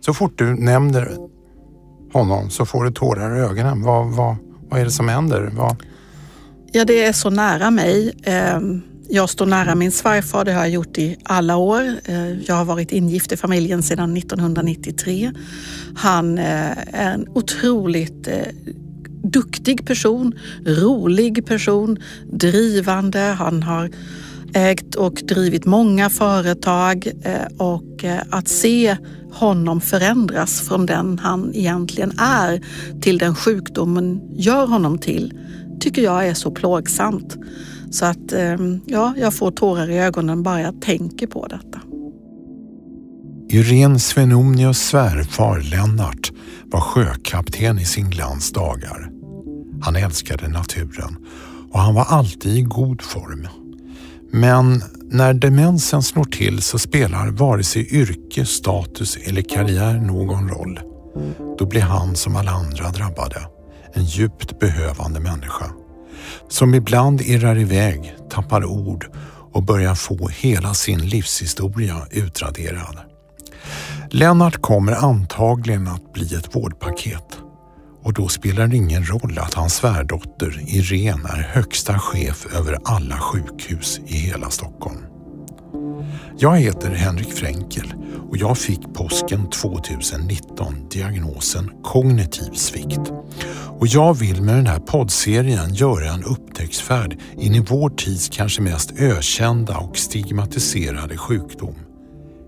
Så fort du nämner honom så får du tårar i ögonen. Vad, vad, vad är det som händer? Vad... Ja, det är så nära mig. Ehm, jag står nära min svärfar, det har jag gjort i alla år. Ehm, jag har varit ingift i familjen sedan 1993. Han eh, är en otroligt eh, duktig person, rolig person, drivande. Han har ägt och drivit många företag eh, och eh, att se honom förändras från den han egentligen är till den sjukdomen gör honom till tycker jag är så plågsamt. Så att eh, ja, jag får tårar i ögonen bara jag tänker på detta. Irene Svenonius svärfar Lennart var sjökapten i sin glans dagar. Han älskade naturen och han var alltid i god form. Men när demensen slår till så spelar vare sig yrke, status eller karriär någon roll. Då blir han som alla andra drabbade. En djupt behövande människa som ibland irrar iväg, tappar ord och börjar få hela sin livshistoria utraderad. Lennart kommer antagligen att bli ett vårdpaket och då spelar det ingen roll att hans svärdotter Irene är högsta chef över alla sjukhus i hela Stockholm. Jag heter Henrik Fränkel och jag fick påsken 2019 diagnosen kognitiv svikt. Och jag vill med den här poddserien göra en upptäcktsfärd in i vår tids kanske mest ökända och stigmatiserade sjukdom.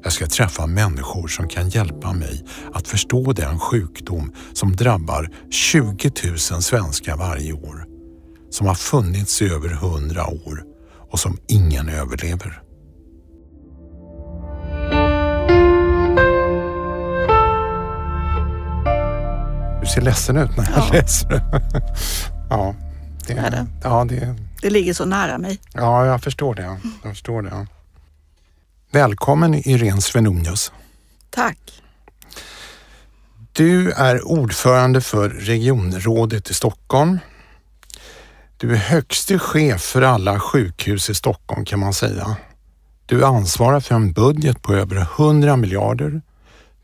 Jag ska träffa människor som kan hjälpa mig att förstå den sjukdom som drabbar 20 000 svenskar varje år. Som har funnits i över 100 år och som ingen överlever. Du ser ledsen ut när jag ja. läser. ja, det, är det. Ja, det, det ligger så nära mig. Ja, jag förstår det. Jag förstår det. Välkommen Irene Svenonius. Tack. Du är ordförande för regionrådet i Stockholm. Du är högste chef för alla sjukhus i Stockholm kan man säga. Du ansvarar för en budget på över 100 miljarder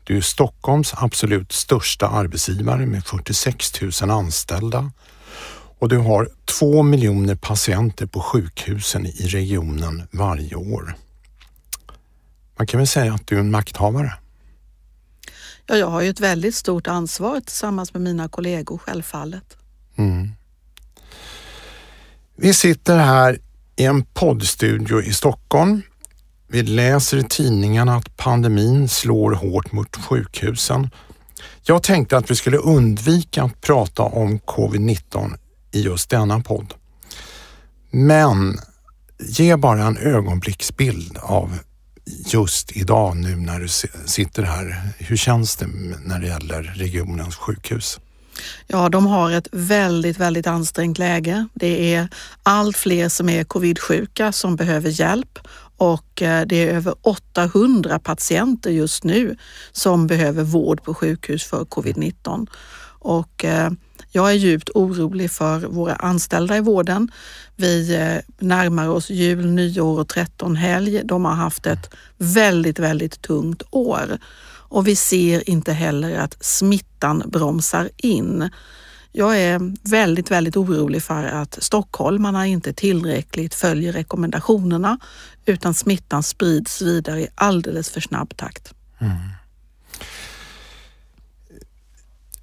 du är Stockholms absolut största arbetsgivare med 46 000 anställda och du har två miljoner patienter på sjukhusen i regionen varje år. Man kan väl säga att du är en makthavare? Ja, jag har ju ett väldigt stort ansvar tillsammans med mina kollegor självfallet. Mm. Vi sitter här i en poddstudio i Stockholm vi läser i tidningarna att pandemin slår hårt mot sjukhusen. Jag tänkte att vi skulle undvika att prata om covid-19 i just denna podd. Men ge bara en ögonblicksbild av just idag nu när du sitter här. Hur känns det när det gäller regionens sjukhus? Ja, de har ett väldigt, väldigt ansträngt läge. Det är allt fler som är covid-sjuka som behöver hjälp och eh, det är över 800 patienter just nu som behöver vård på sjukhus för covid-19. Och eh, jag är djupt orolig för våra anställda i vården. Vi eh, närmar oss jul, nyår och trettonhelg. De har haft ett väldigt, väldigt tungt år och vi ser inte heller att smittan bromsar in. Jag är väldigt, väldigt orolig för att stockholmarna inte tillräckligt följer rekommendationerna utan smittan sprids vidare i alldeles för snabb takt. Mm.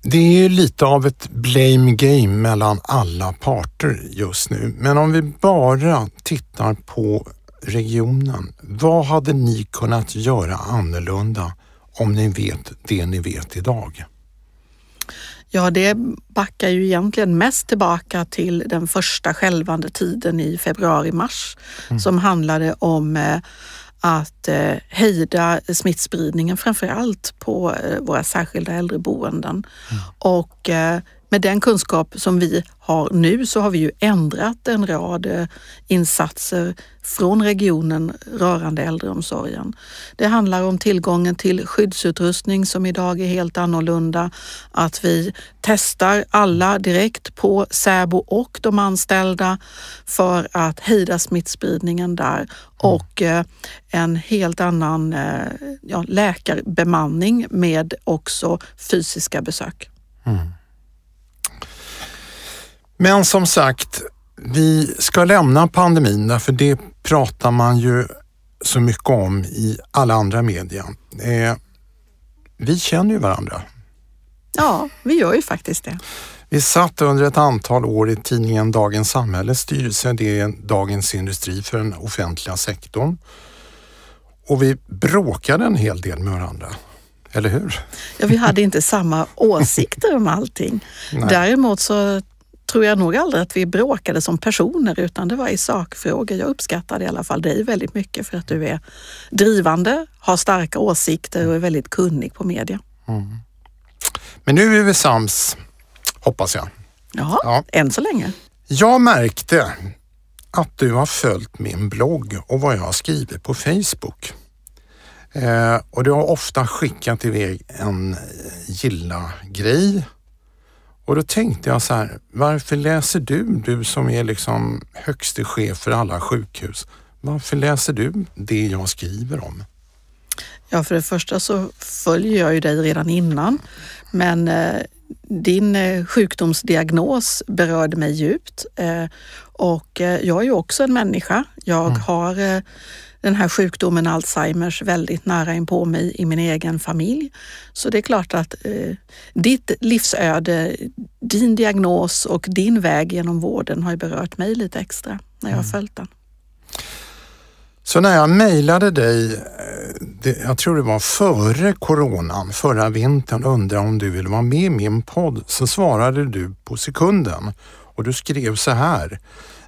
Det är lite av ett blame game mellan alla parter just nu. Men om vi bara tittar på regionen. Vad hade ni kunnat göra annorlunda om ni vet det ni vet idag? Ja, det backar ju egentligen mest tillbaka till den första skälvande tiden i februari-mars mm. som handlade om eh, att eh, hejda smittspridningen framför allt på eh, våra särskilda äldreboenden. Mm. Och med den kunskap som vi har nu så har vi ju ändrat en rad eh, insatser från regionen rörande äldreomsorgen. Det handlar om tillgången till skyddsutrustning som idag är helt annorlunda, att vi testar alla direkt på Säbo och de anställda för att hejda smittspridningen där och eh, en helt annan eh, ja, läkarbemanning med också fysiska besök. Mm. Men som sagt, vi ska lämna pandemin därför det pratar man ju så mycket om i alla andra media. Eh, vi känner ju varandra. Ja, vi gör ju faktiskt det. Vi satt under ett antal år i tidningen Dagens Samhälles styrelse. Det är Dagens Industri för den offentliga sektorn. Och vi bråkade en hel del med varandra. Eller hur? Ja, vi hade inte samma åsikter om allting. Nej. Däremot så tror jag nog aldrig att vi bråkade som personer utan det var i sakfrågor. Jag uppskattade i alla fall dig väldigt mycket för att du är drivande, har starka åsikter och är väldigt kunnig på media. Mm. Men nu är vi sams, hoppas jag. Jaha, ja, än så länge. Jag märkte att du har följt min blogg och vad jag har skrivit på Facebook. Eh, och du har ofta skickat iväg en gilla-grej och då tänkte jag så här, varför läser du, du som är liksom högste chef för alla sjukhus, varför läser du det jag skriver om? Ja, för det första så följer jag ju dig redan innan, men eh, din eh, sjukdomsdiagnos berörde mig djupt eh, och jag är ju också en människa. Jag mm. har den här sjukdomen Alzheimers väldigt nära in på mig i min egen familj. Så det är klart att eh, ditt livsöde, din diagnos och din väg genom vården har berört mig lite extra när jag har mm. följt den. Så när jag mejlade dig, eh, det, jag tror det var före coronan, förra vintern, undrade om du ville vara med i min podd, så svarade du på sekunden och du skrev så här.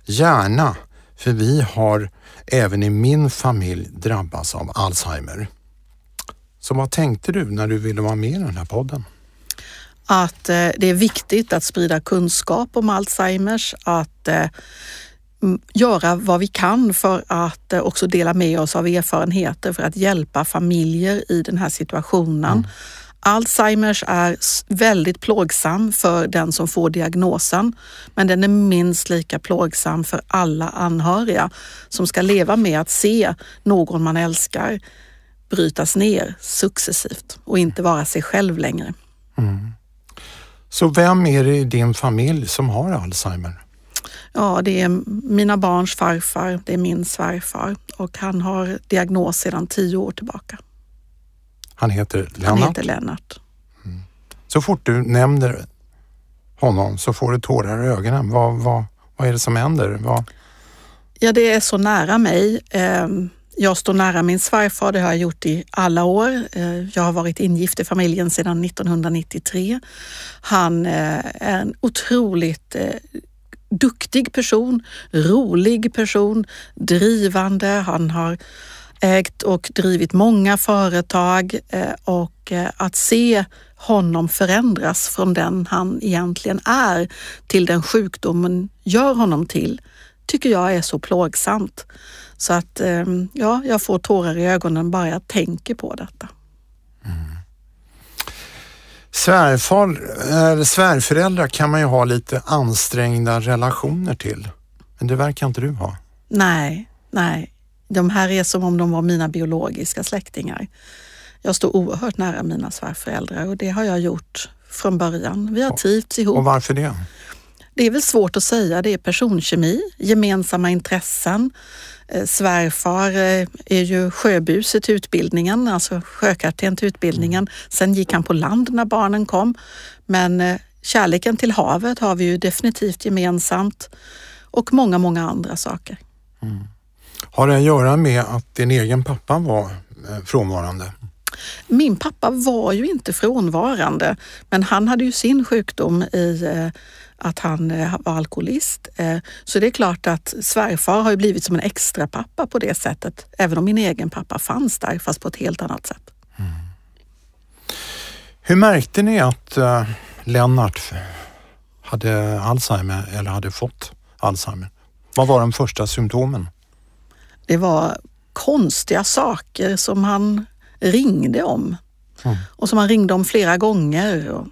Gärna, för vi har även i min familj drabbats av Alzheimer. Så vad tänkte du när du ville vara med i den här podden? Att eh, det är viktigt att sprida kunskap om Alzheimers, att eh, göra vad vi kan för att eh, också dela med oss av erfarenheter för att hjälpa familjer i den här situationen. Mm. Alzheimers är väldigt plågsam för den som får diagnosen, men den är minst lika plågsam för alla anhöriga som ska leva med att se någon man älskar brytas ner successivt och inte vara sig själv längre. Mm. Så vem är det i din familj som har Alzheimer? Ja, det är mina barns farfar, det är min svärfar och han har diagnos sedan tio år tillbaka. Han heter Lennart? Han heter Lennart. Mm. Så fort du nämner honom så får du tårar i ögonen. Vad, vad, vad är det som händer? Vad... Ja, det är så nära mig. Ehm, jag står nära min svärfar, det har jag gjort i alla år. Eh, jag har varit ingift i familjen sedan 1993. Han eh, är en otroligt eh, duktig person, rolig person, drivande. Han har ägt och drivit många företag eh, och eh, att se honom förändras från den han egentligen är till den sjukdomen gör honom till tycker jag är så plågsamt. Så att ehm, ja, jag får tårar i ögonen bara jag tänker på detta. Mm. Svärfar, eller svärföräldrar kan man ju ha lite ansträngda relationer till. Men det verkar inte du ha. Nej, nej. De här är som om de var mina biologiska släktingar. Jag står oerhört nära mina svärföräldrar och det har jag gjort från början. Vi har trivts ihop. Och varför det? Det är väl svårt att säga. Det är personkemi, gemensamma intressen. Eh, svärfar eh, är ju sjöbuse till utbildningen, alltså sjökapten till utbildningen. Sen gick han på land när barnen kom. Men eh, kärleken till havet har vi ju definitivt gemensamt och många, många andra saker. Mm. Har det att göra med att din egen pappa var eh, frånvarande? Min pappa var ju inte frånvarande, men han hade ju sin sjukdom i eh, att han eh, var alkoholist. Så det är klart att svärfar har ju blivit som en extra pappa på det sättet, även om min egen pappa fanns där, fast på ett helt annat sätt. Mm. Hur märkte ni att Lennart hade Alzheimer eller hade fått Alzheimer. Vad var de första symptomen? Det var konstiga saker som han ringde om mm. och som han ringde om flera gånger. Och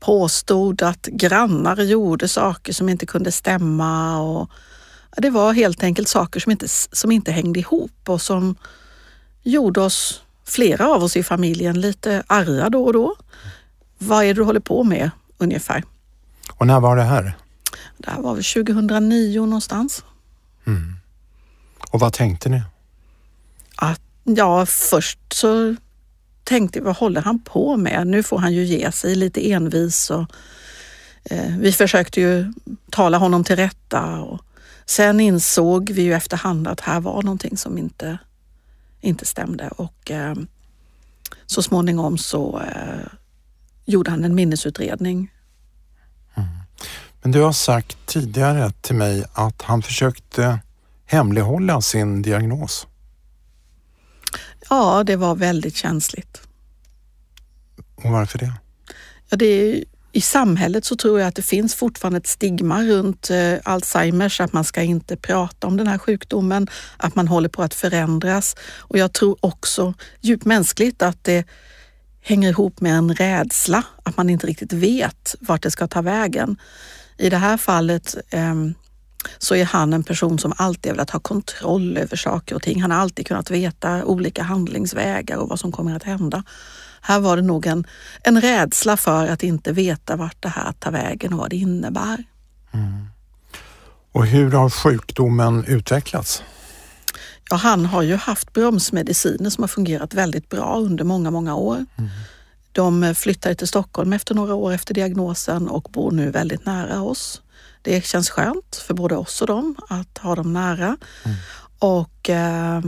påstod att grannar gjorde saker som inte kunde stämma. Och det var helt enkelt saker som inte, som inte hängde ihop och som gjorde oss, flera av oss i familjen, lite arga då och då. Vad är det du håller på med ungefär? Och när var det här? Det här var väl 2009 någonstans. Mm. Och vad tänkte ni? Att, ja, först så tänkte jag, vad håller han på med? Nu får han ju ge sig lite envis och eh, vi försökte ju tala honom till rätta och sen insåg vi ju efterhand att här var någonting som inte, inte stämde och eh, så småningom så eh, gjorde han en minnesutredning. Mm. Men du har sagt tidigare till mig att han försökte hemlighålla sin diagnos. Ja, det var väldigt känsligt. Och varför det? Ja, det är, I samhället så tror jag att det finns fortfarande ett stigma runt eh, Alzheimers, att man ska inte prata om den här sjukdomen, att man håller på att förändras. Och jag tror också djupt mänskligt att det hänger ihop med en rädsla, att man inte riktigt vet vart det ska ta vägen. I det här fallet eh, så är han en person som alltid har velat ha kontroll över saker och ting. Han har alltid kunnat veta olika handlingsvägar och vad som kommer att hända. Här var det nog en, en rädsla för att inte veta vart det här tar vägen och vad det innebär. Mm. Och hur har sjukdomen utvecklats? Ja, han har ju haft bromsmediciner som har fungerat väldigt bra under många, många år. Mm. De flyttade till Stockholm efter några år efter diagnosen och bor nu väldigt nära oss. Det känns skönt för både oss och dem att ha dem nära. Mm. Och eh,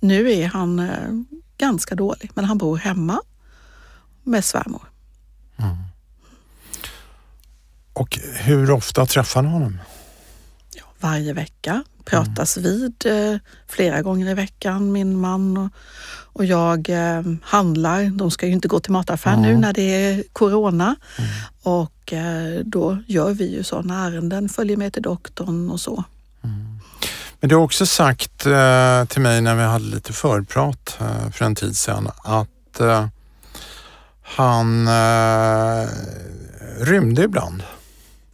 nu är han eh, ganska dålig, men han bor hemma med svärmor. Mm. Och hur ofta träffar ni honom? Varje vecka pratas mm. vid eh, flera gånger i veckan, min man och, och jag eh, handlar. De ska ju inte gå till mataffären mm. nu när det är corona mm. och eh, då gör vi ju sådana ärenden, följer med till doktorn och så. Mm. Men du har också sagt till mig när vi hade lite förprat för en tid sedan att han rymde ibland.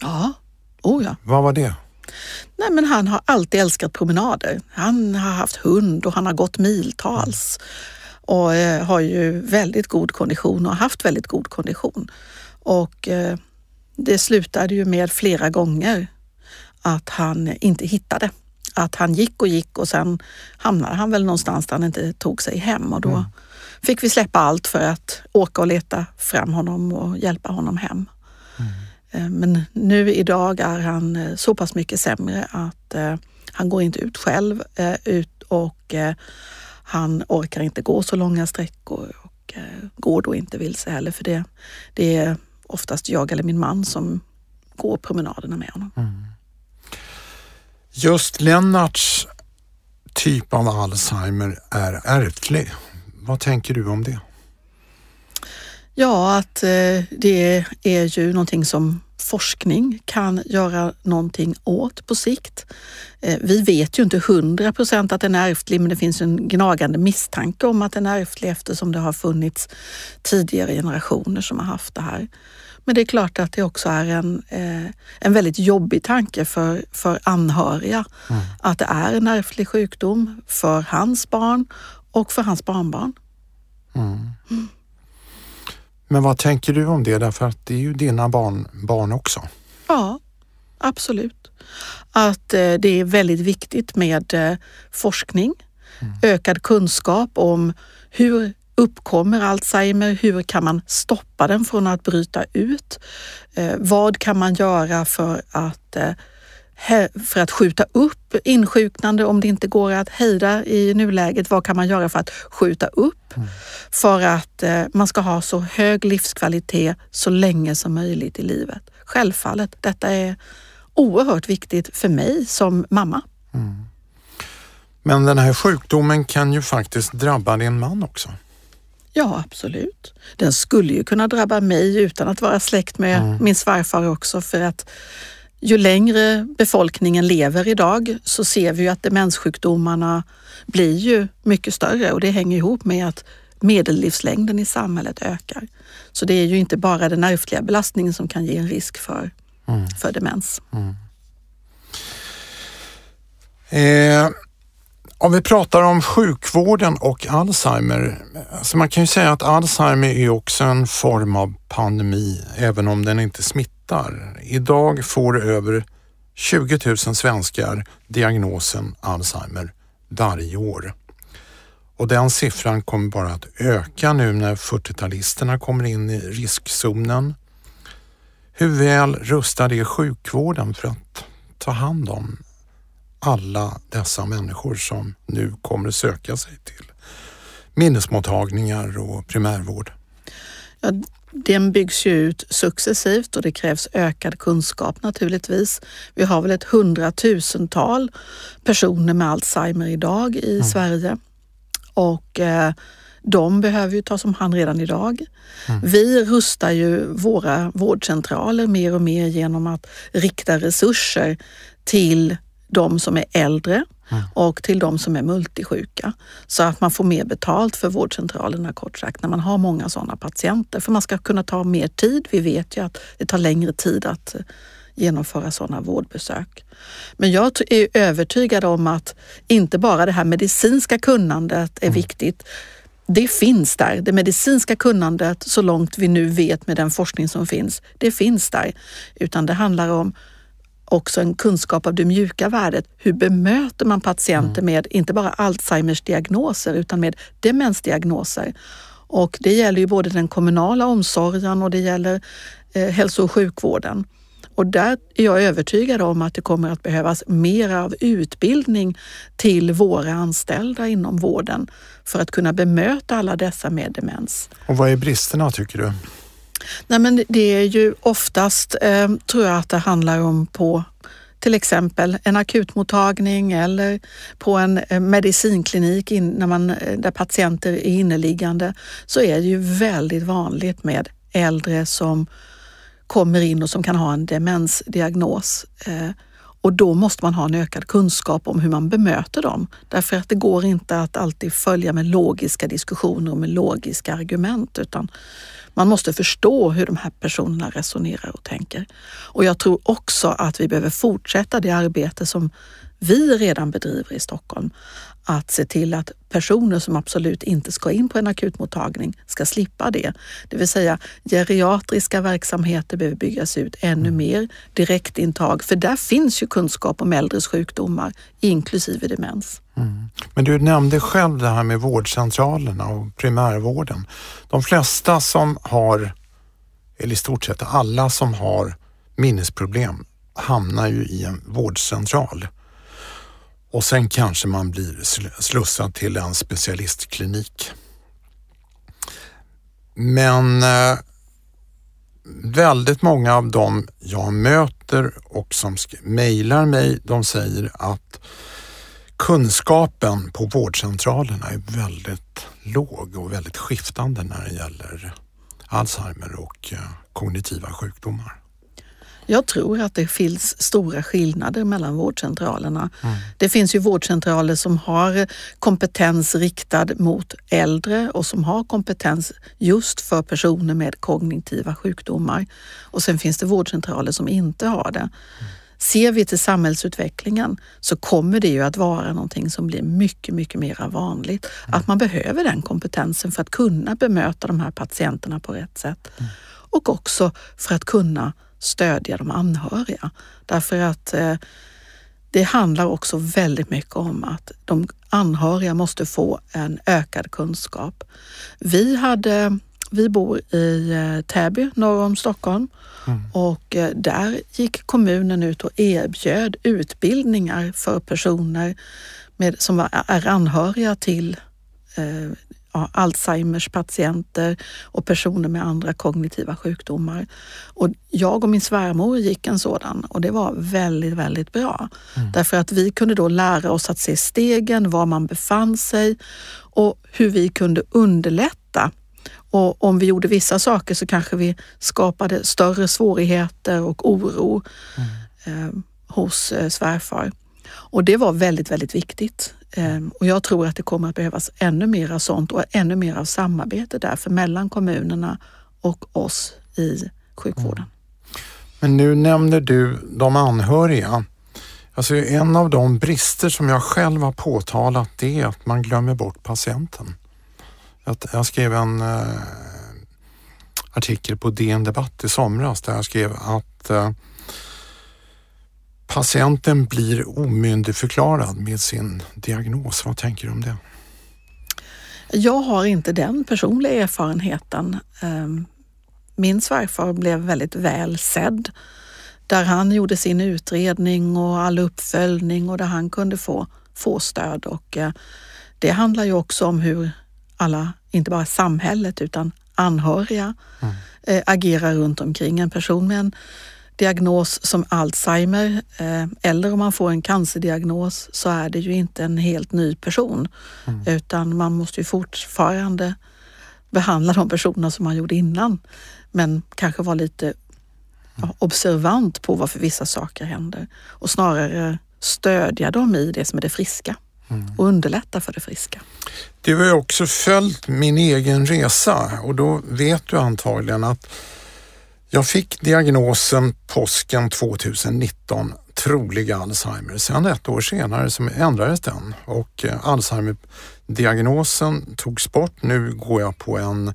Ja, oh ja. Vad var det? Nej, men han har alltid älskat promenader. Han har haft hund och han har gått miltals och eh, har ju väldigt god kondition och har haft väldigt god kondition. Och eh, det slutade ju med flera gånger att han inte hittade. Att han gick och gick och sen hamnade han väl någonstans där han inte tog sig hem och då mm. fick vi släppa allt för att åka och leta fram honom och hjälpa honom hem. Eh, men nu idag är han eh, så pass mycket sämre att eh, han går inte ut själv ut och han orkar inte gå så långa sträckor och går då inte vilse heller för det. Det är oftast jag eller min man som går promenaderna med honom. Mm. Just Lennarts typ av Alzheimer är ärftlig. Vad tänker du om det? Ja, att eh, det är ju någonting som forskning kan göra någonting åt på sikt. Eh, vi vet ju inte hundra procent att den är ärftlig, men det finns en gnagande misstanke om att den är ärftlig eftersom det har funnits tidigare generationer som har haft det här. Men det är klart att det också är en, eh, en väldigt jobbig tanke för, för anhöriga mm. att det är en ärftlig sjukdom för hans barn och för hans barnbarn. Mm. Men vad tänker du om det? Därför att det är ju dina barn, barn också. Ja, absolut. Att eh, det är väldigt viktigt med eh, forskning, mm. ökad kunskap om hur uppkommer Alzheimer? Hur kan man stoppa den från att bryta ut? Eh, vad kan man göra för att för att skjuta upp insjuknande om det inte går att hejda i nuläget. Vad kan man göra för att skjuta upp? Mm. För att eh, man ska ha så hög livskvalitet så länge som möjligt i livet. Självfallet, detta är oerhört viktigt för mig som mamma. Mm. Men den här sjukdomen kan ju faktiskt drabba din man också. Ja, absolut. Den skulle ju kunna drabba mig utan att vara släkt med mm. min svärfar också för att ju längre befolkningen lever idag så ser vi ju att demenssjukdomarna blir ju mycket större och det hänger ihop med att medellivslängden i samhället ökar. Så det är ju inte bara den ärftliga belastningen som kan ge en risk för, mm. för demens. Mm. Eh, om vi pratar om sjukvården och Alzheimer. Alltså man kan ju säga att Alzheimer är också en form av pandemi, även om den inte smittar. Idag får över 20 000 svenskar diagnosen Alzheimer varje år. Och den siffran kommer bara att öka nu när 40-talisterna kommer in i riskzonen. Hur väl rustad är sjukvården för att ta hand om alla dessa människor som nu kommer söka sig till minnesmottagningar och primärvård? Ja, den byggs ju ut successivt och det krävs ökad kunskap naturligtvis. Vi har väl ett hundratusental personer med Alzheimer idag i mm. Sverige och eh, de behöver ju tas om hand redan idag. Mm. Vi rustar ju våra vårdcentraler mer och mer genom att rikta resurser till de som är äldre och till de som är multisjuka. Så att man får mer betalt för vårdcentralerna kort sagt när man har många sådana patienter. För man ska kunna ta mer tid. Vi vet ju att det tar längre tid att eh, genomföra sådana vårdbesök. Men jag är övertygad om att inte bara det här medicinska kunnandet är mm. viktigt. Det finns där. Det medicinska kunnandet, så långt vi nu vet med den forskning som finns, det finns där. Utan det handlar om också en kunskap av det mjuka värdet. Hur bemöter man patienter mm. med inte bara Alzheimers diagnoser utan med demensdiagnoser? Och det gäller ju både den kommunala omsorgen och det gäller eh, hälso och sjukvården. Och där är jag övertygad om att det kommer att behövas mer av utbildning till våra anställda inom vården för att kunna bemöta alla dessa med demens. Och vad är bristerna tycker du? Nej, men det är ju oftast, eh, tror jag att det handlar om på till exempel en akutmottagning eller på en eh, medicinklinik in, när man, eh, där patienter är inneliggande så är det ju väldigt vanligt med äldre som kommer in och som kan ha en demensdiagnos. Eh, och då måste man ha en ökad kunskap om hur man bemöter dem. Därför att det går inte att alltid följa med logiska diskussioner och med logiska argument utan man måste förstå hur de här personerna resonerar och tänker. Och jag tror också att vi behöver fortsätta det arbete som vi redan bedriver i Stockholm att se till att personer som absolut inte ska in på en akutmottagning ska slippa det. Det vill säga geriatriska verksamheter behöver byggas ut ännu mm. mer, direktintag, för där finns ju kunskap om äldres sjukdomar inklusive demens. Mm. Men du nämnde själv det här med vårdcentralerna och primärvården. De flesta som har, eller i stort sett alla som har minnesproblem hamnar ju i en vårdcentral och sen kanske man blir slussad till en specialistklinik. Men eh, väldigt många av dem jag möter och som mejlar mig, de säger att kunskapen på vårdcentralerna är väldigt låg och väldigt skiftande när det gäller Alzheimer och eh, kognitiva sjukdomar. Jag tror att det finns stora skillnader mellan vårdcentralerna. Mm. Det finns ju vårdcentraler som har kompetens riktad mot äldre och som har kompetens just för personer med kognitiva sjukdomar. Och sen finns det vårdcentraler som inte har det. Mm. Ser vi till samhällsutvecklingen så kommer det ju att vara någonting som blir mycket, mycket mer vanligt. Mm. Att man behöver den kompetensen för att kunna bemöta de här patienterna på rätt sätt. Mm. Och också för att kunna stödja de anhöriga. Därför att eh, det handlar också väldigt mycket om att de anhöriga måste få en ökad kunskap. Vi, hade, vi bor i eh, Täby norr om Stockholm mm. och eh, där gick kommunen ut och erbjöd utbildningar för personer med, som var, är anhöriga till Alzheimers patienter och personer med andra kognitiva sjukdomar. Och jag och min svärmor gick en sådan och det var väldigt, väldigt bra. Mm. Därför att vi kunde då lära oss att se stegen, var man befann sig och hur vi kunde underlätta Och om vi gjorde vissa saker så kanske vi skapade större svårigheter och oro mm. eh, hos eh, svärfar. Och det var väldigt, väldigt viktigt. Ehm, och jag tror att det kommer att behövas ännu mer av sånt och ännu mer av samarbete därför mellan kommunerna och oss i sjukvården. Mm. Men nu nämner du de anhöriga. Alltså en av de brister som jag själv har påtalat det är att man glömmer bort patienten. Jag skrev en eh, artikel på DN Debatt i somras där jag skrev att eh, patienten blir omyndigförklarad med sin diagnos. Vad tänker du om det? Jag har inte den personliga erfarenheten. Ehm, min svärfar blev väldigt väl sedd där han gjorde sin utredning och all uppföljning och där han kunde få, få stöd. Och eh, det handlar ju också om hur alla, inte bara samhället utan anhöriga mm. eh, agerar runt omkring en person med en diagnos som Alzheimer eh, eller om man får en cancerdiagnos så är det ju inte en helt ny person mm. utan man måste ju fortfarande behandla de personer som man gjorde innan men kanske vara lite observant på varför vissa saker händer och snarare stödja dem i det som är det friska mm. och underlätta för det friska. Du har ju också följt min egen resa och då vet du antagligen att jag fick diagnosen påsken 2019, trolig Alzheimer. Sen ett år senare så ändrades den och eh, Alzheimer-diagnosen togs bort. Nu går jag på en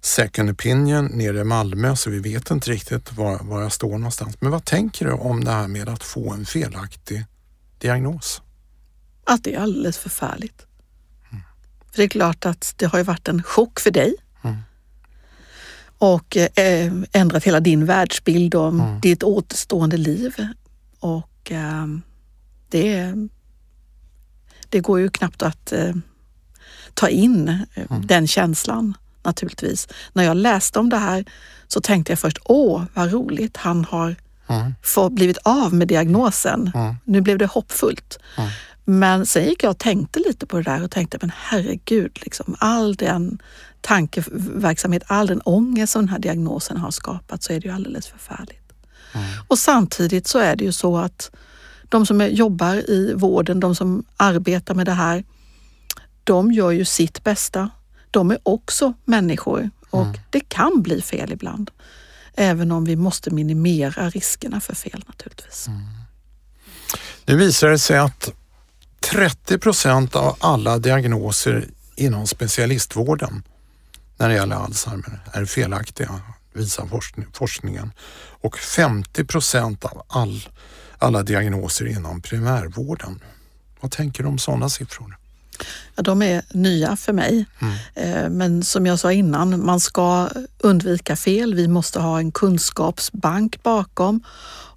second opinion nere i Malmö så vi vet inte riktigt var, var jag står någonstans. Men vad tänker du om det här med att få en felaktig diagnos? Att det är alldeles förfärligt. Mm. För det är klart att det har ju varit en chock för dig och eh, ändrat hela din världsbild om mm. ditt återstående liv. Och eh, det, det går ju knappt att eh, ta in eh, mm. den känslan naturligtvis. När jag läste om det här så tänkte jag först, åh vad roligt, han har mm. få, blivit av med diagnosen. Mm. Nu blev det hoppfullt. Mm. Men sen gick jag och tänkte lite på det där och tänkte, men herregud, liksom, all den tankeverksamhet, all den ångest som den här diagnosen har skapat så är det ju alldeles förfärligt. Mm. Och samtidigt så är det ju så att de som jobbar i vården, de som arbetar med det här, de gör ju sitt bästa de är också människor och mm. det kan bli fel ibland. Även om vi måste minimera riskerna för fel naturligtvis. Mm. Nu visar det sig att 30 procent av alla diagnoser inom specialistvården när det gäller Alzheimer är felaktiga, visar forskningen. Och 50 procent av all, alla diagnoser inom primärvården. Vad tänker du om sådana siffror? Ja, de är nya för mig. Mm. Eh, men som jag sa innan, man ska undvika fel. Vi måste ha en kunskapsbank bakom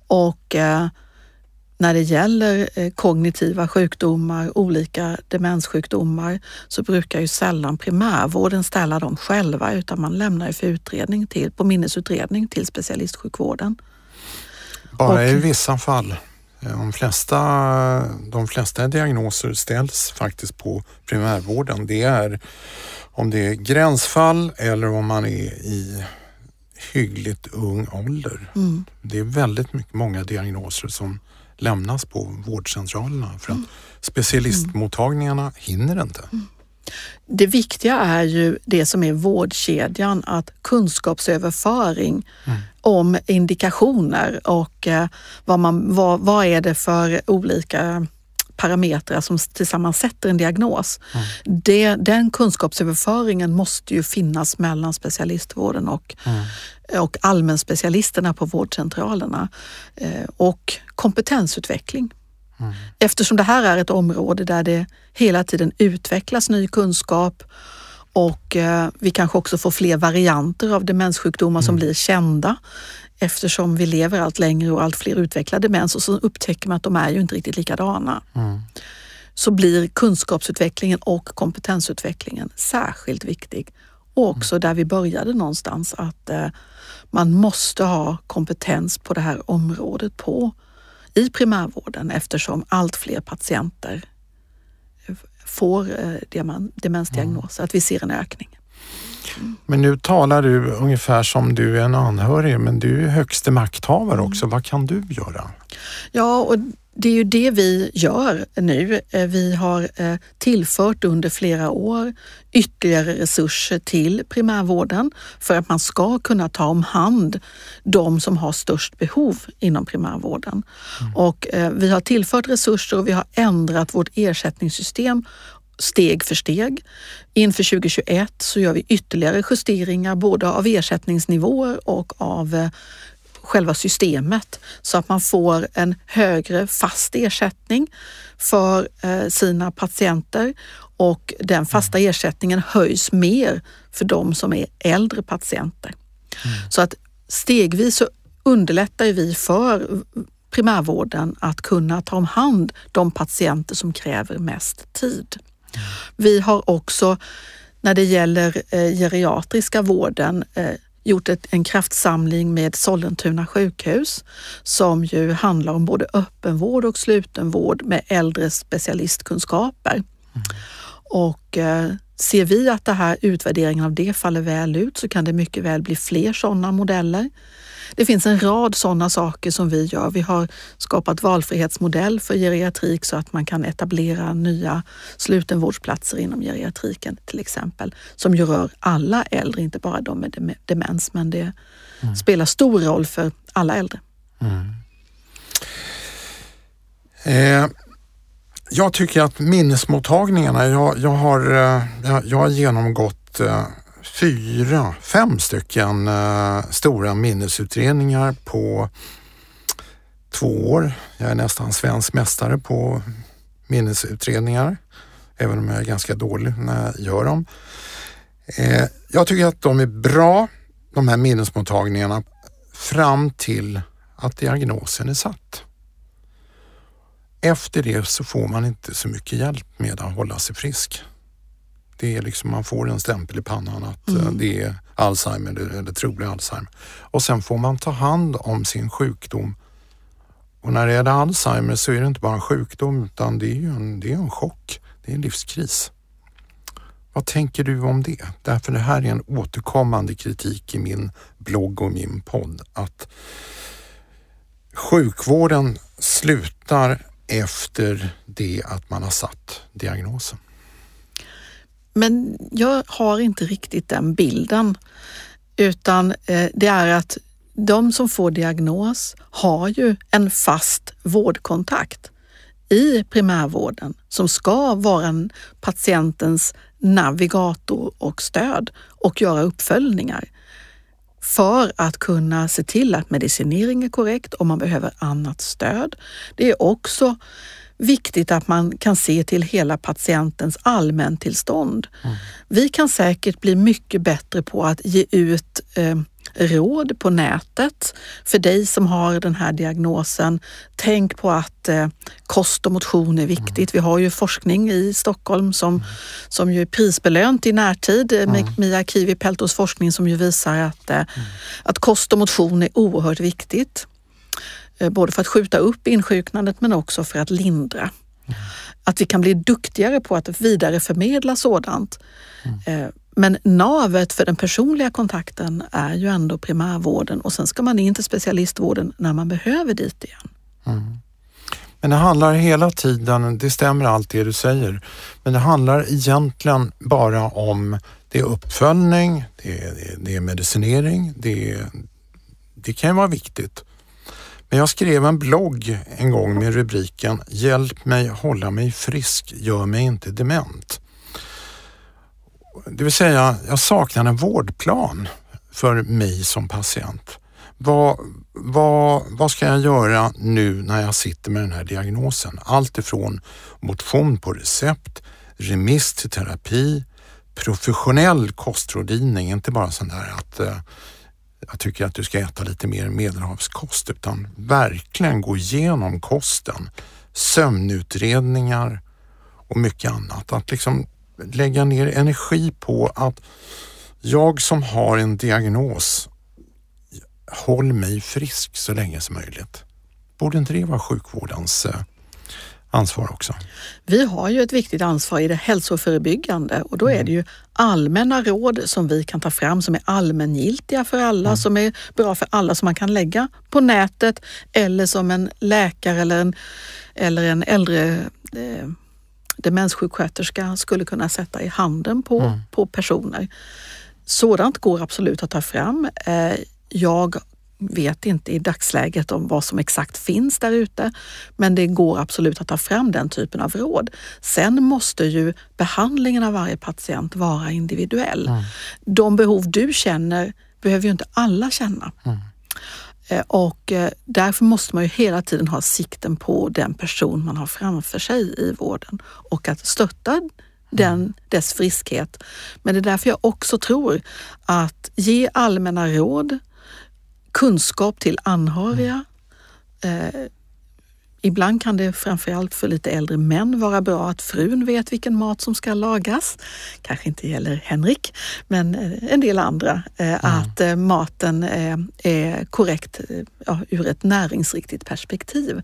och eh, när det gäller eh, kognitiva sjukdomar, olika demenssjukdomar, så brukar ju sällan primärvården ställa dem själva utan man lämnar ju för utredning till, på minnesutredning till specialistsjukvården. Bara och, i vissa fall? De flesta, de flesta diagnoser ställs faktiskt på primärvården. Det är om det är gränsfall eller om man är i hyggligt ung ålder. Mm. Det är väldigt mycket, många diagnoser som lämnas på vårdcentralerna för att mm. specialistmottagningarna hinner inte. Mm. Det viktiga är ju det som är vårdkedjan, att kunskapsöverföring mm. om indikationer och eh, vad, man, vad, vad är det för olika parametrar som tillsammans sätter en diagnos. Mm. Det, den kunskapsöverföringen måste ju finnas mellan specialistvården och, mm. och allmänspecialisterna på vårdcentralerna. Eh, och kompetensutveckling. Mm. Eftersom det här är ett område där det hela tiden utvecklas ny kunskap och eh, vi kanske också får fler varianter av demenssjukdomar mm. som blir kända eftersom vi lever allt längre och allt fler utvecklar demens och så upptäcker man att de är ju inte riktigt likadana. Mm. Så blir kunskapsutvecklingen och kompetensutvecklingen särskilt viktig. Och också där vi började någonstans att eh, man måste ha kompetens på det här området på i primärvården eftersom allt fler patienter får eh, demensdiagnoser, mm. att vi ser en ökning. Men nu talar du ungefär som du är en anhörig, men du är högste makthavare Mm. också. Vad kan du göra? Ja, och det är ju det vi gör nu. Eh, Vi har eh, tillfört under flera år ytterligare resurser till primärvården för att man ska kunna ta om hand de som har störst behov inom primärvården. Och eh, vi har tillfört resurser och vi har ändrat vårt ersättningssystem steg för steg. Inför 2021 så gör vi ytterligare justeringar både av ersättningsnivåer och av själva systemet så att man får en högre fast ersättning för eh, sina patienter och den fasta ersättningen höjs mer för de som är äldre patienter. Så att stegvis så underlättar vi för primärvården att kunna ta om hand de patienter som kräver mest tid. Vi har också när det gäller eh, geriatriska vården eh, gjort ett, en kraftsamling med Sollentuna sjukhus som ju handlar om både öppenvård och slutenvård med äldre specialistkunskaper. Och eh, ser vi att det här utvärderingen av det faller väl ut så kan det mycket väl bli fler sådana modeller. Det finns en rad sådana saker som vi gör. Vi har skapat valfrihetsmodell för geriatrik så att man kan etablera nya slutenvårdsplatser inom geriatriken till exempel, som ju rör alla äldre, inte bara de med dem- demens, men det spelar stor roll för alla äldre. Eh, jag tycker att minnesmottagningarna, jag, jag, har, eh, jag, jag har genomgått eh, fyra, fem stycken eh, stora minnesutredningar på två år. Jag är nästan svensk mästare på minnesutredningar, även om jag är ganska dålig när jag gör dem. Jag tycker att de är bra, de här minnesmottagningarna, fram till att diagnosen är satt. Efter det så får man inte så mycket hjälp med att hålla sig frisk. Det är liksom, man får en stämpel i pannan att eh, det är Alzheimer eller, eller trolig Alzheimer. Och sen får man ta hand om sin sjukdom. Och när det är Alzheimer så är det inte bara en sjukdom utan det är ju en, det är en chock. Det är en livskris. Vad tänker du om det? Därför det här är en återkommande kritik i min blogg och min podd. Att sjukvården slutar efter det att man har satt diagnosen. Men jag har inte riktigt den bilden, utan eh, det är att de som får diagnos har ju en fast vårdkontakt i primärvården som ska vara en patientens navigator och stöd och göra uppföljningar för att kunna se till att medicinering är korrekt om man behöver annat stöd. Det är också viktigt att man kan se till hela patientens allmäntillstånd. Vi kan säkert bli mycket bättre på att ge ut eh, råd på nätet för dig som har den här diagnosen. Tänk på att eh, kost och motion är viktigt. Vi har ju forskning i Stockholm som, som ju är prisbelönt i närtid med Mia Kivi-Peltos forskning som ju visar att, eh, att kost och motion är oerhört viktigt. Eh, Både för att skjuta upp insjuknandet men också för att lindra. Att vi kan bli duktigare på att vidareförmedla sådant. Eh, men navet för den personliga kontakten är ju ändå primärvården och sen ska man in till specialistvården när man behöver dit igen. Mm. Men det handlar hela tiden, det stämmer allt det du säger, men det handlar egentligen bara om det är uppföljning, det är, det är, medicinering, det, är, det kan ju vara viktigt. Men jag skrev en blogg en gång med rubriken Hjälp mig hålla mig frisk, gör mig inte dement. Det vill säga, jag saknar en vårdplan för mig som patient. Vad, vad, vad ska jag göra nu när jag sitter med den här diagnosen? Allt ifrån motion på recept, remiss till terapi, professionell kostrådgivning, inte bara sån där att eh, jag tycker att du ska äta lite mer medelhavskost utan verkligen gå igenom kosten, sömnutredningar och mycket annat. Att liksom lägga ner energi på att jag som har en diagnos håll mig frisk så länge som möjligt. Borde inte det vara sjukvårdens eh, ansvar också? Vi har ju ett viktigt ansvar i det hälsoförebyggande och då är det ju allmänna råd som vi kan ta fram som är allmängiltiga för alla, mm. som är bra för alla som man kan lägga på nätet eller som en läkare eller en, eller en äldre eh, demenssjuksköterska skulle kunna sätta i handen på, mm. på personer. Sådant går absolut att ta fram. Eh, jag vet inte i dagsläget om vad som exakt finns där ute, men det går absolut att ta fram den typen av råd. Sen måste ju behandlingen av varje patient vara individuell. Mm. De behov du känner behöver ju inte alla känna. Mm. Eh, och eh, därför måste man ju hela tiden ha sikten på den person man har framför sig i vården och att stötta den, mm. dess friskhet. Men det är därför jag också tror att ge allmänna råd, kunskap till anhöriga. Eh, ibland kan det framförallt för lite äldre män vara bra att frun vet vilken mat som ska lagas. Kanske inte gäller Henrik, men eh, en del andra. Mm. Att eh, maten är korrekt ja, ur ett näringsriktigt perspektiv.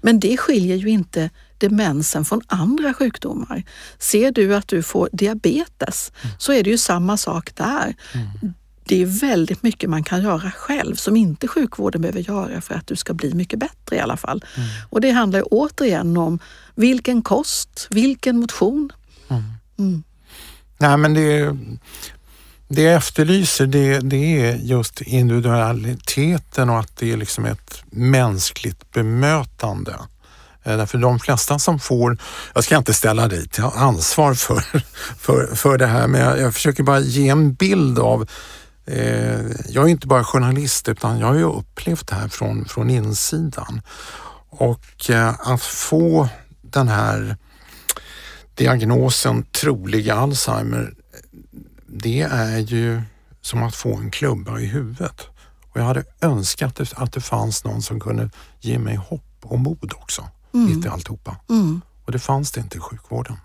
Men det skiljer ju inte demensen från andra sjukdomar. Ser du att du får diabetes mm. så är det ju samma sak där. Mm det är väldigt mycket man kan göra själv som inte sjukvården behöver göra för att du ska bli mycket bättre i alla fall. Mm. Och det handlar återigen om vilken kost, vilken motion. Mm. Mm. Nej, men det, det jag efterlyser det, det är just individualiteten och att det är liksom ett mänskligt bemötande. Eh, därför de flesta som får, jag ska inte ställa dig till ansvar för, för, för det här, men jag, jag försöker bara ge en bild av jag är inte bara journalist utan jag har ju upplevt det här från, från insidan. Och eh, att få den här diagnosen trolig Alzheimer, det är ju som att få en klubba i huvudet. Och jag hade önskat att det fanns någon som kunde ge mig hopp och mod också, mm. mitt i alltihopa. Mm. Och det fanns det inte i sjukvården.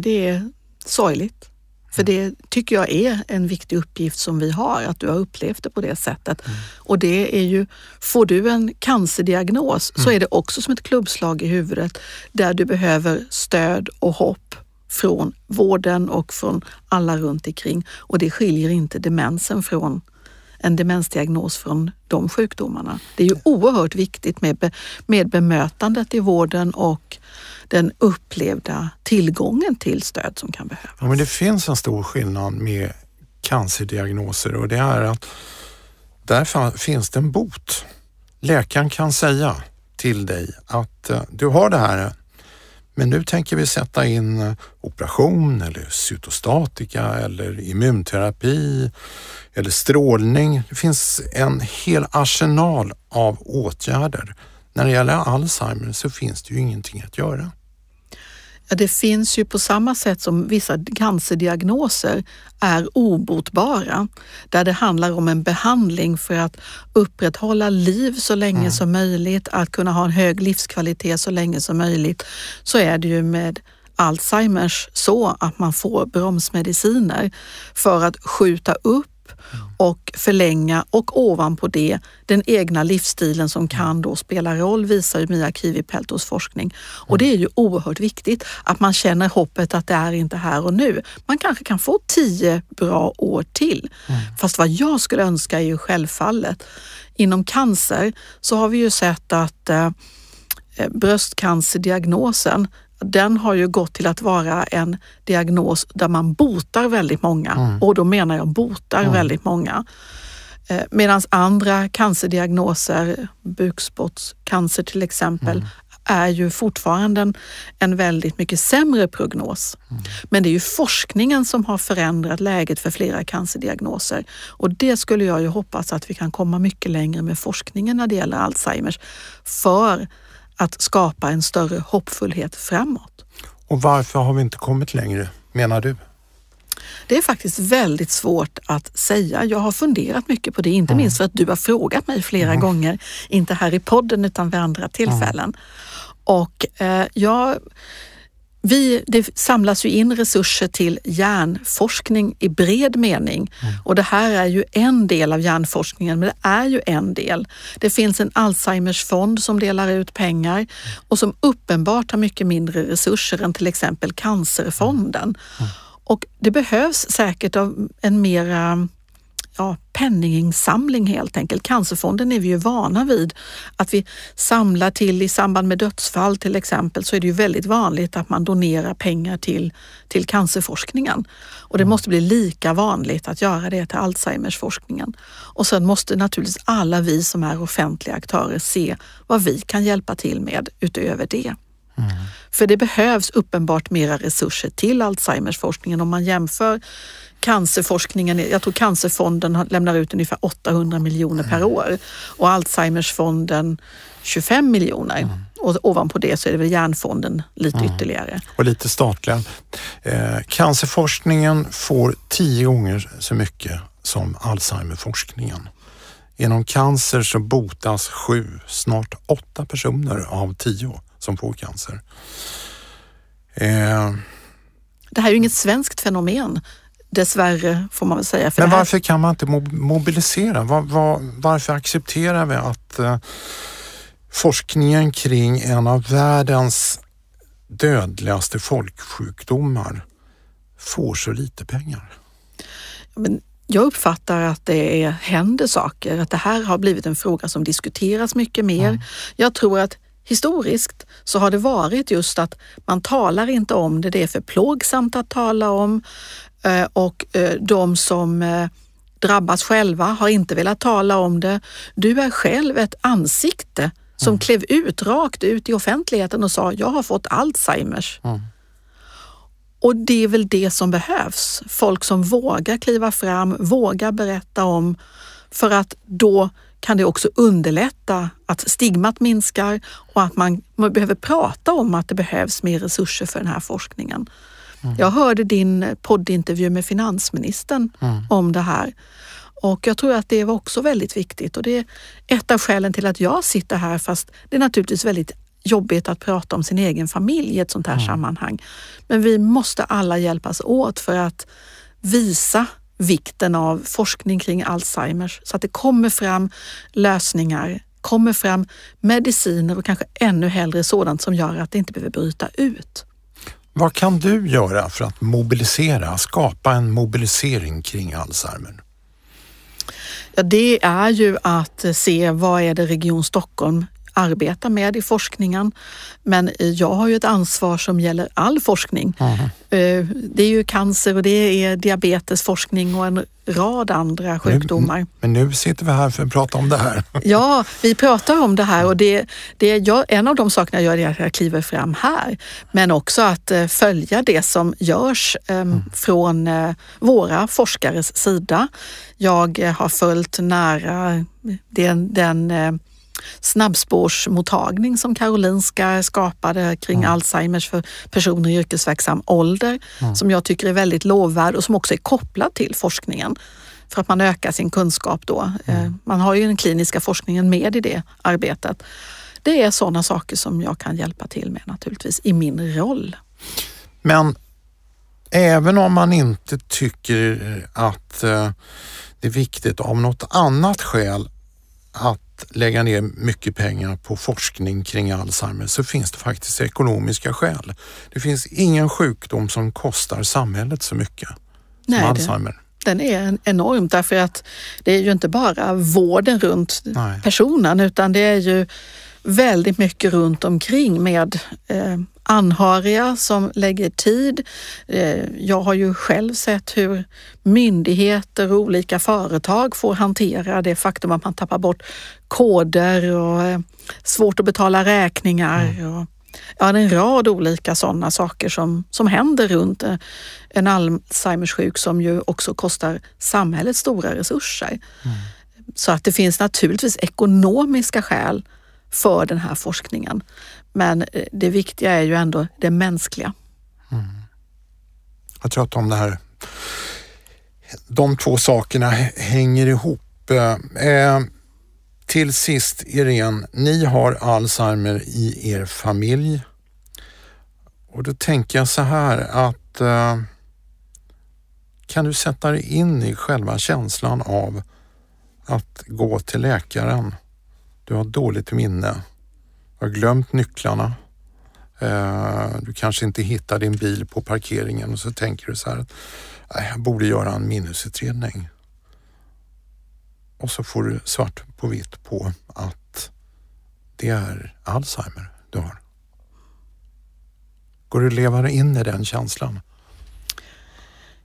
Det är sorgligt. För det tycker jag är en viktig uppgift som vi har, att du har upplevt det på det sättet. Mm. Och det är ju, får du en cancerdiagnos mm. så är det också som ett klubbslag i huvudet där du behöver stöd och hopp från vården och från alla runt omkring. Och det skiljer inte demensen från en demensdiagnos från de sjukdomarna. Det är ju oerhört viktigt med, be, med bemötandet i vården och den upplevda tillgången till stöd som kan behövas. Ja, men det finns en stor skillnad med cancerdiagnoser och det är att där finns det en bot. Läkaren kan säga till dig att eh, du har det här men nu tänker vi sätta in eh, operation eller cytostatika eller immunterapi eller strålning. Det finns en hel arsenal av åtgärder. När det gäller Alzheimer så finns det ju ingenting att göra. Ja, det finns ju på samma sätt som vissa cancerdiagnoser är obotbara, där det handlar om en behandling för att upprätthålla liv så länge mm. som möjligt, att kunna ha en hög livskvalitet så länge som möjligt, så är det ju med Alzheimers så att man får bromsmediciner för att skjuta upp och förlänga och ovanpå det den egna livsstilen som kan då spela roll visar ju Mia Kivipeltos forskning. Och det är ju oerhört viktigt att man känner hoppet att det är inte här och nu. Man kanske kan få tio bra år till. Mm. Fast vad jag skulle önska är ju självfallet inom cancer så har vi ju sett att eh, bröstcancerdiagnosen den har ju gått till att vara en diagnos där man botar väldigt många mm. och då menar jag botar mm. väldigt många. Eh, Medan andra cancerdiagnoser, bukspottscancer till exempel, mm. är ju fortfarande en, en, väldigt mycket sämre prognos. Mm. Men det är ju forskningen som har förändrat läget för flera cancerdiagnoser och det skulle jag ju hoppas att vi kan komma mycket längre med forskningen när det gäller Alzheimers för att skapa en större hoppfullhet framåt. Och varför har vi inte kommit längre, menar du? Det är faktiskt väldigt svårt att säga. Jag har funderat mycket på det, inte mm. minst för att du har frågat mig flera mm. gånger, inte här i podden utan vid andra tillfällen. Mm. Och eh, jag vi, det samlas ju in resurser till hjärnforskning i bred mening mm. och det här är ju en del av hjärnforskningen, men det är ju en del. Det finns en Alzheimers fond som delar ut pengar och som uppenbart har mycket mindre resurser än till exempel Cancerfonden. Mm. Och det behövs säkert av en mera penninginsamling helt enkelt. Cancerfonden är vi ju vana vid att vi samlar till i samband med dödsfall till exempel så är det ju väldigt vanligt att man donerar pengar till, till cancerforskningen. Och det mm. måste bli lika vanligt att göra det till Alzheimersforskningen. Och sen måste naturligtvis alla vi som är offentliga aktörer se vad vi kan hjälpa till med utöver det. Mm. För det behövs uppenbart mera resurser till Alzheimersforskningen om man jämför cancerforskningen, jag tror Cancerfonden lämnar ut ungefär 800 miljoner per år och Alzheimersfonden 25 miljoner. Mm. Och ovanpå det så är det väl Hjärnfonden lite mm. ytterligare. Och lite statliga. Eh, cancerforskningen får tio gånger så mycket som Alzheimerforskningen. Genom cancer så botas sju, snart åtta personer av tio som får cancer. Eh, det här är ju inget svenskt fenomen. Dessvärre får man väl säga. Men varför kan man inte mobilisera? Var, var, varför accepterar vi att eh, forskningen kring en av världens dödligaste folksjukdomar får så lite pengar? Men jag uppfattar att det är, händer saker, att det här har blivit en fråga som diskuteras mycket mer. Mm. Jag tror att historiskt så har det varit just att man talar inte om det, det är för plågsamt att tala om. Eh, och eh, de som eh, drabbas själva har inte velat tala om det. Du är själv ett ansikte som mm. klev ut rakt ut i offentligheten och sa jag har fått Alzheimers. Mm. Och det är väl det som behövs. Folk som vågar kliva fram, vågar berätta om för att då kan det också underlätta att stigmat minskar och att man, man behöver prata om att det behövs mer resurser för den här forskningen. Mm. Jag hörde din poddintervju med finansministern mm. om det här och jag tror att det var också väldigt viktigt och det är ett av skälen till att jag sitter här fast det är naturligtvis väldigt jobbigt att prata om sin egen familj i ett sånt här mm. sammanhang. Men vi måste alla hjälpas åt för att visa vikten av forskning kring Alzheimers så att det kommer fram lösningar, kommer fram mediciner och kanske ännu hellre sådant som gör att det inte behöver bryta ut. Vad kan du göra för att mobilisera, skapa en mobilisering kring Alzheimer? Ja, det är ju att se vad är det Region Stockholm arbetar med i forskningen. Men jag har ju ett ansvar som gäller all forskning. Mm. Det är ju cancer och det är diabetesforskning och en rad andra sjukdomar. Men nu sitter vi här för att prata om det här. Ja, vi pratar om det här och det, det jag, en av de sakerna jag gör är att jag kliver fram här. Men också att eh, följa det som görs um, mm. från uh, våra forskares sida. Jag har följt nära den, den snabbspårsmottagning som Karolinska skapade kring mm. Alzheimers för personer i yrkesverksam ålder mm. som jag tycker är väldigt lovvärd och som också är kopplad till forskningen för att man ökar sin kunskap då. Mm. Eh, man har ju den kliniska forskningen med i det arbetet. Det är sådana saker som jag kan hjälpa till med naturligtvis i min roll. Men även om man inte tycker att eh, det är viktigt av något annat skäl att lägga ner mycket pengar på forskning kring Alzheimer så finns det faktiskt ekonomiska skäl. Det finns ingen sjukdom som kostar samhället så mycket Nej, som Alzheimer. Den är enorm därför att det är ju inte bara vården runt Nej. personen utan det är ju väldigt mycket runt omkring med eh, anhöriga som lägger tid. Eh, jag har ju själv sett hur myndigheter och olika företag får hantera det faktum att man tappar bort koder och eh, svårt att betala räkningar. Mm. Och, ja, en rad olika sådana saker som, som händer runt eh, en Alzheimers sjuk som ju också kostar samhället stora resurser. Mm. Så att det finns naturligtvis ekonomiska skäl för den här forskningen. Men eh, det viktiga är ju ändå det mänskliga. Mm. Jag tror att de, där, de två sakerna hänger ihop. Eh, eh, till sist Irene, ni har Alzheimer i er familj Och då tänker jag så här att eh, kan du sätta dig in i själva känslan av att gå till läkaren. Du har dåligt minne. Du har glömt nycklarna. Eh, du kanske inte hittar din bil på parkeringen och så tänker du så här att jag borde göra en minnesutredning. Och så får du svart på vitt på att det är Alzheimer du har. Går du att leva in i den känslan?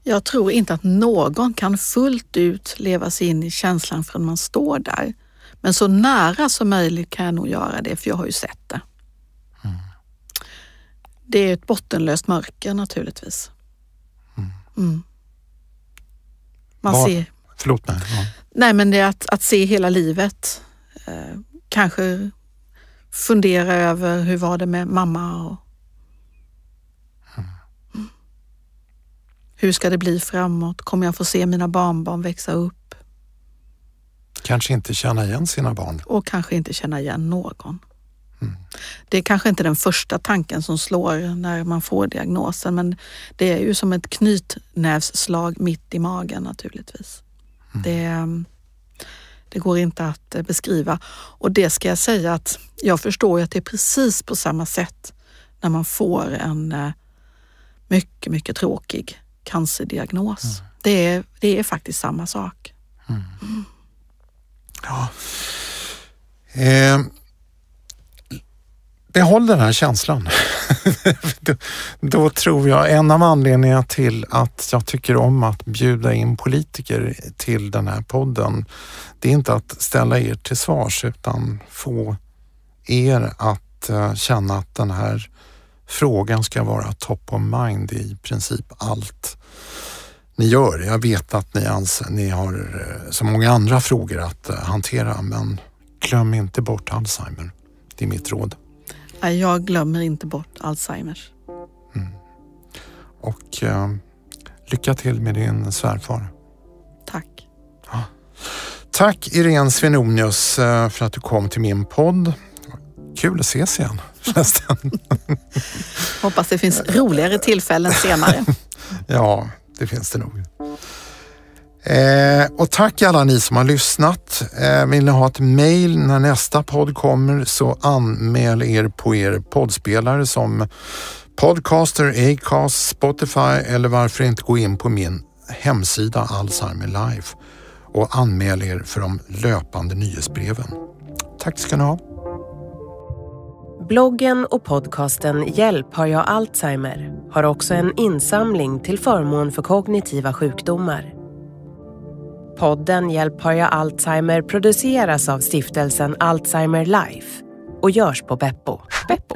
Jag tror inte att någon kan fullt ut leva sig in i känslan förrän man står där. Men så nära som möjligt kan jag nog göra det, för jag har ju sett det. Mm. Det är ett bottenlöst mörker naturligtvis. Mm. Mm. Man Var, ser... Förlåt mig. Ja. Nej, men det är att, att se hela livet. Eh, kanske fundera över hur var det med mamma och Hur ska det bli framåt? Kommer jag få se mina barnbarn växa upp? Kanske inte känna igen sina barn. Och kanske inte känna igen någon. Mm. Det är kanske inte den första tanken som slår när man får diagnosen men det är ju som ett knytnävsslag mitt i magen naturligtvis. Mm. Det, det går inte att beskriva och det ska jag säga att jag förstår att det är precis på samma sätt när man får en eh, mycket, mycket tråkig cancerdiagnos. Mm. Det, är, det är faktiskt samma sak. Mm. Ja. Eh, behåll den här känslan. då, då, tror jag en av anledningarna till att jag tycker om att bjuda in politiker till den här podden, det är inte att ställa er till svars utan få er att eh, känna att den här frågan ska vara top of mind i princip allt ni gör. Jag vet att ni, anser, ni har eh, så många andra frågor att eh, hantera men glöm inte bort Alzheimer. Det är mitt råd. Jag glömmer inte bort Alzheimers. Mm. Och eh, lycka till med din svärfar. Tack. Ja. Tack Irene Svenonius eh, för att du kom till min podd. Kul att ses igen förresten. Hoppas det finns roligare tillfällen senare. ja, det finns det nog. Eh, och tack alla ni som har lyssnat. Eh, vill ni ha ett mail när nästa podd kommer så anmäl er på er poddspelare som Podcaster, Acast, Spotify eller varför inte gå in på min hemsida Alzheimer Life och anmäl er för de löpande nyhetsbreven. Tack ska ni ha. Bloggen och podcasten Hjälp har jag Alzheimer har också en insamling till förmån för kognitiva sjukdomar. Podden Hjälp har jag Alzheimer produceras av stiftelsen Alzheimer Life och görs på Beppo. Beppo.